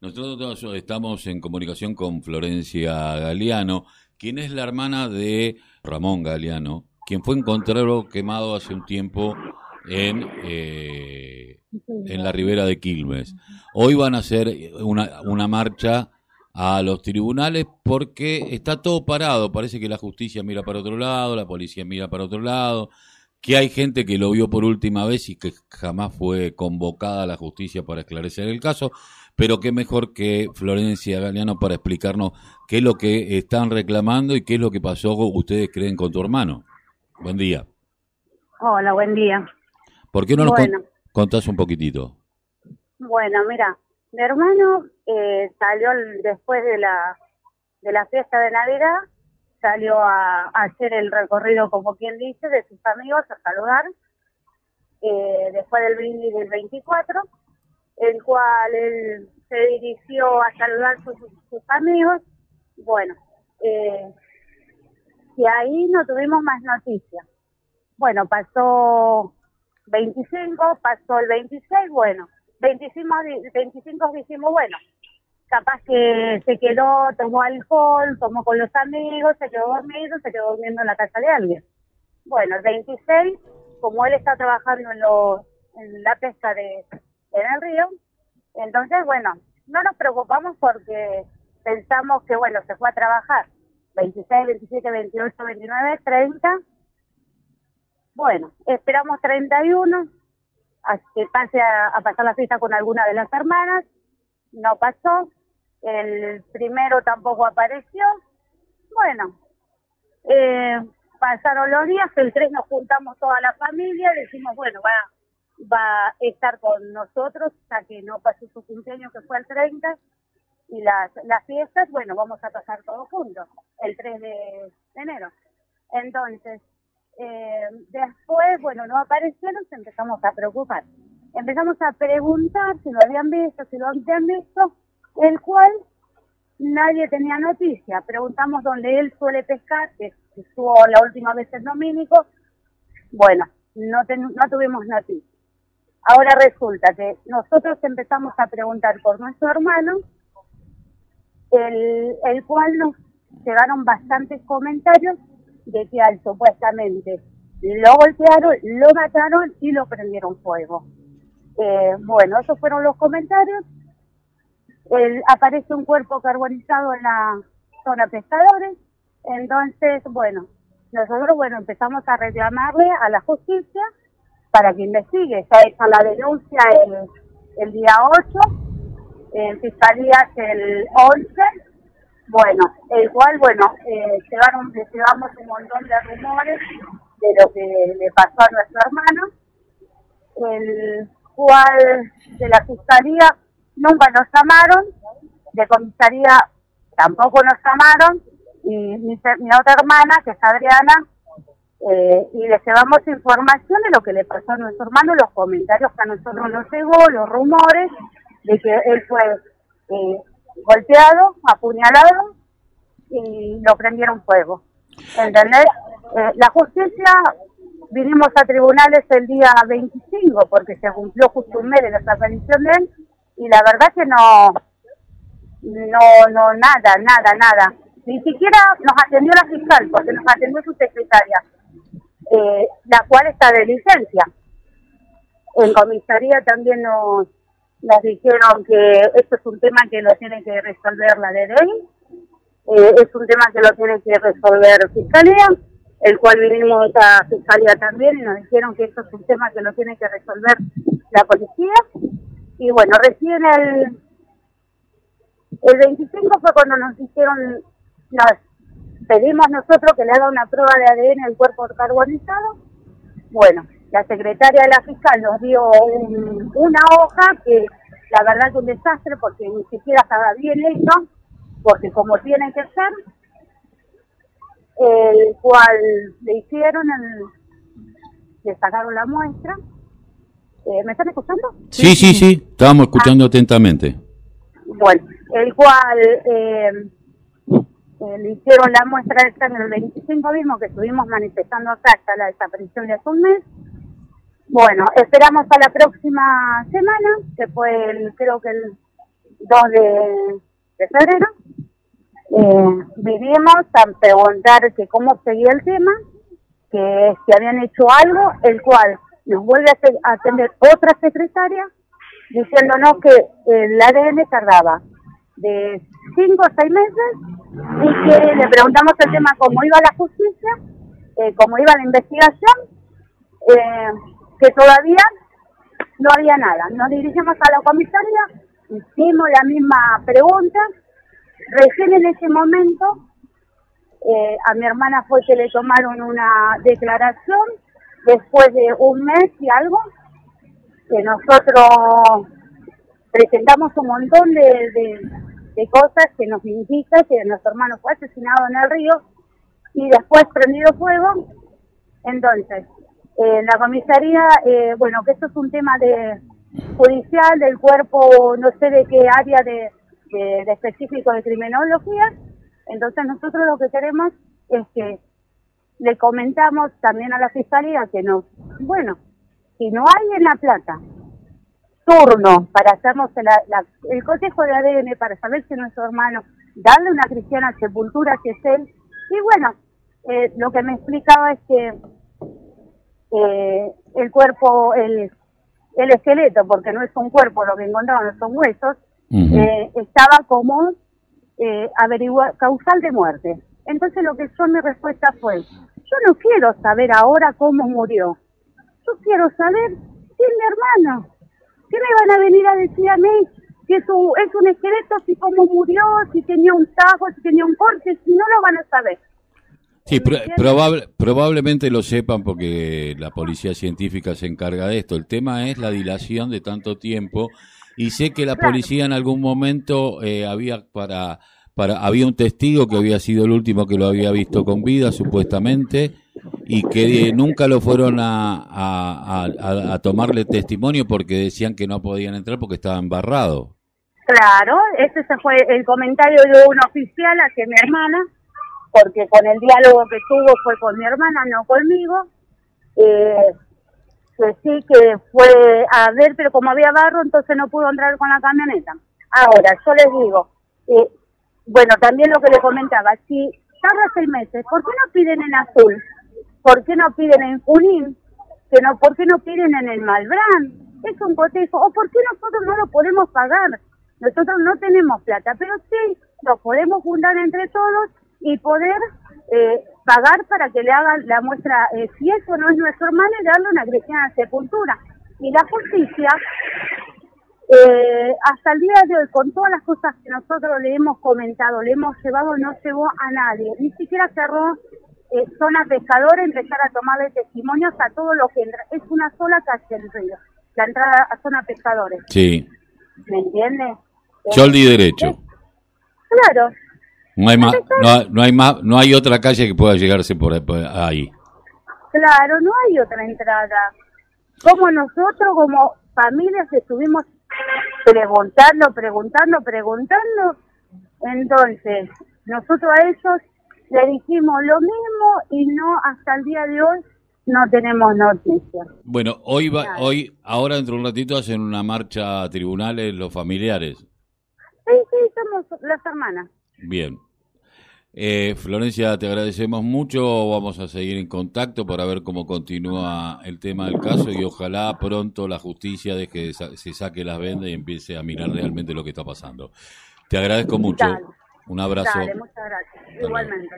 Nosotros estamos en comunicación con Florencia Galeano, quien es la hermana de Ramón Galeano, quien fue encontrado quemado hace un tiempo en, eh, en la ribera de Quilmes. Hoy van a hacer una, una marcha a los tribunales porque está todo parado. Parece que la justicia mira para otro lado, la policía mira para otro lado, que hay gente que lo vio por última vez y que jamás fue convocada a la justicia para esclarecer el caso pero qué mejor que Florencia Galeano para explicarnos qué es lo que están reclamando y qué es lo que pasó, ustedes creen, con tu hermano. Buen día. Hola, buen día. ¿Por qué no nos contás un poquitito? Bueno, mira, mi hermano eh, salió después de la, de la fiesta de Navidad, salió a, hacer el recorrido, como quien dice, de sus amigos a saludar, eh, después del brindis del 24 el cual él se dirigió a saludar a sus, amigos. Bueno, eh, y ahí no tuvimos más noticias. Bueno, pasó 25, pasó el 26, bueno, 25, 25 dijimos, bueno, capaz que se quedó, tomó alcohol, tomó con los amigos, se quedó dormido, se quedó durmiendo en la casa de alguien. Bueno, el 26, como él está trabajando en, los, en la pesca de, en el río. Entonces, bueno, no nos preocupamos porque pensamos que, bueno, se fue a trabajar 26, 27, 28, 29, 30. Bueno, esperamos 31, a que pase a, pasar la fiesta con alguna de las hermanas. No pasó. El primero tampoco apareció. Bueno, eh, pasaron los días, el 3 nos juntamos toda la familia, decimos, bueno, va va a estar con nosotros hasta que no pase su cumpleaños que fue el 30 y las, las fiestas, bueno, vamos a pasar todos juntos el 3 de enero. Entonces, eh, después, bueno, no aparecieron, empezamos a preocupar. Empezamos a preguntar si lo habían visto, si lo habían visto, el cual nadie tenía noticia. Preguntamos dónde él suele pescar, que estuvo la última vez en Domínico. Bueno, no, no tuvimos noticia. Ahora resulta que nosotros empezamos a preguntar por nuestro hermano, el, cual nos llegaron bastantes comentarios de que al supuestamente lo golpearon, lo mataron y lo prendieron fuego. Eh, bueno, esos fueron los comentarios. Aparece un cuerpo carbonizado en la zona pescadores. Entonces, bueno, nosotros, bueno, empezamos a reclamarle a la justicia para que investigue. Está hecha la denuncia el, día 8, en Fiscalía el 11. Bueno, el cual, bueno, eh, llevaron, llevamos un montón de rumores de lo que le pasó a nuestro hermano, el cual de la Fiscalía nunca nos llamaron, de comisaría tampoco nos llamaron, y mi, mi otra hermana, que es Adriana, eh, y le llevamos información de lo que le pasó a nuestro hermano, los comentarios que a nosotros nos llegó, los rumores de que él fue eh, golpeado, apuñalado y lo prendieron fuego. ¿Entendés? Eh, la justicia, vinimos a tribunales el día 25 porque se cumplió justo un mes de la desaparición de él y la verdad que no, no, no, nada, nada, nada. Ni siquiera nos atendió la fiscal porque nos atendió su secretaria eh, la cual está de licencia. En comisaría también nos, nos dijeron que esto es un tema que lo tiene que resolver la DDI, eh, es un tema que lo tiene que resolver Fiscalía, el cual vinimos a Fiscalía también y nos dijeron que esto es un tema que lo tiene que resolver la policía. Y bueno, recién el, el 25 fue cuando nos dijeron, nos pedimos nosotros que le haga una prueba de ADN al cuerpo carbonizado. Bueno, la secretaria de la fiscal nos dio una hoja que la verdad es un desastre porque ni siquiera estaba bien hecho, porque como tiene que ser, el cual le hicieron, le sacaron la muestra. Eh, ¿Me están escuchando? Sí, sí, sí, estábamos escuchando ah. atentamente. Bueno, el cual eh, eh, le hicieron la muestra de sangre el 25 mismo que estuvimos manifestando acá hasta la desaparición de hace un mes. Bueno, esperamos a la próxima semana, que fue el, creo que el 2 de, febrero. Eh, vivimos a preguntar que cómo seguía el tema, que si habían hecho algo, el cual nos vuelve a atender otra secretaria diciéndonos que el ADN tardaba de 5 a 6 meses y le preguntamos el tema cómo iba la justicia, eh, cómo iba la investigación, eh, que todavía no había nada. Nos dirigimos a la comisaría, hicimos la misma pregunta, recién en ese momento eh, a mi hermana fue que le tomaron una declaración después de un mes y algo, que nosotros presentamos un montón de, cosas que nos indican que nuestro hermano fue asesinado en el río y después prendido fuego. Entonces, eh, la comisaría, eh, bueno, que esto es un tema de judicial del cuerpo, no sé de qué área de, de específico de criminología, entonces nosotros lo que queremos es que le comentamos también a la fiscalía que no, bueno, si no hay en La Plata turno para hacernos el cotejo de ADN para saber si es nuestro hermano, darle una cristiana sepultura si es él, y bueno, eh, lo que me explicaba es que eh, el cuerpo, el, el esqueleto, porque no es un cuerpo, lo que encontraron no son huesos, eh, estaba como eh, averiguar causal de muerte. Entonces lo que yo mi respuesta fue, yo no quiero saber ahora cómo murió. Yo quiero saber si es mi hermano. ¿Qué me van a venir a decir a mí? Si es un, es un esqueleto, si cómo murió, si tenía un tajo, si tenía un corte, si no lo van a saber. Sí, probable, probablemente lo sepan porque la policía científica se encarga de esto. El tema es la dilación de tanto tiempo y sé que la policía en algún momento eh, había para, para había un testigo que había sido el último que lo había visto con vida supuestamente y que nunca lo fueron a, a, a, tomarle testimonio porque decían que no podían entrar porque estaba embarrado. Claro, ese fue el comentario de un oficial hacia mi hermana, porque con el diálogo que tuvo fue con mi hermana, no conmigo. Eh, que sí que fue a ver, pero como había barro, entonces no pudo entrar con la camioneta. Ahora, yo les digo, eh, bueno, también lo que le comentaba, si tarda seis meses, ¿por qué no piden en azul? ¿Por qué no piden en Junín? Que no, ¿Por qué no piden en el Malbrán? Es un cotejo. ¿O por qué nosotros no lo podemos pagar? Nosotros no tenemos plata, pero sí lo podemos juntar entre todos y poder eh, pagar para que le hagan la muestra, eh, si eso no es nuestro hermano, y darle una cristiana sepultura. Y la justicia, eh, hasta el día de hoy, con todas las cosas que nosotros le hemos comentado, le hemos llevado, no llevó a nadie, ni siquiera cerró eh, zona pescadora, empezar a tomarle testimonios a todo lo que entra. Es una sola calle el río, la entrada a zona pescadores. Sí. ¿Me entiendes? Choldi derecho. Claro, no hay, más, no, hay más, no hay otra calle que pueda llegarse por ahí. Claro, no hay otra entrada. Como nosotros, como familias, estuvimos preguntando, preguntando, preguntando. Entonces, nosotros a ellos le dijimos lo mismo y no hasta el día de hoy no tenemos noticias. Bueno, hoy va, hoy, ahora dentro de un ratito hacen una marcha a tribunales los familiares. Sí, sí, somos las hermanas. Bien. Eh, Florencia, te agradecemos mucho. Vamos a seguir en contacto para ver cómo continúa el tema del caso y ojalá pronto la justicia deje se saque las vendas y empiece a mirar realmente lo que está pasando. Te agradezco mucho. Un abrazo. muchas gracias. Igualmente.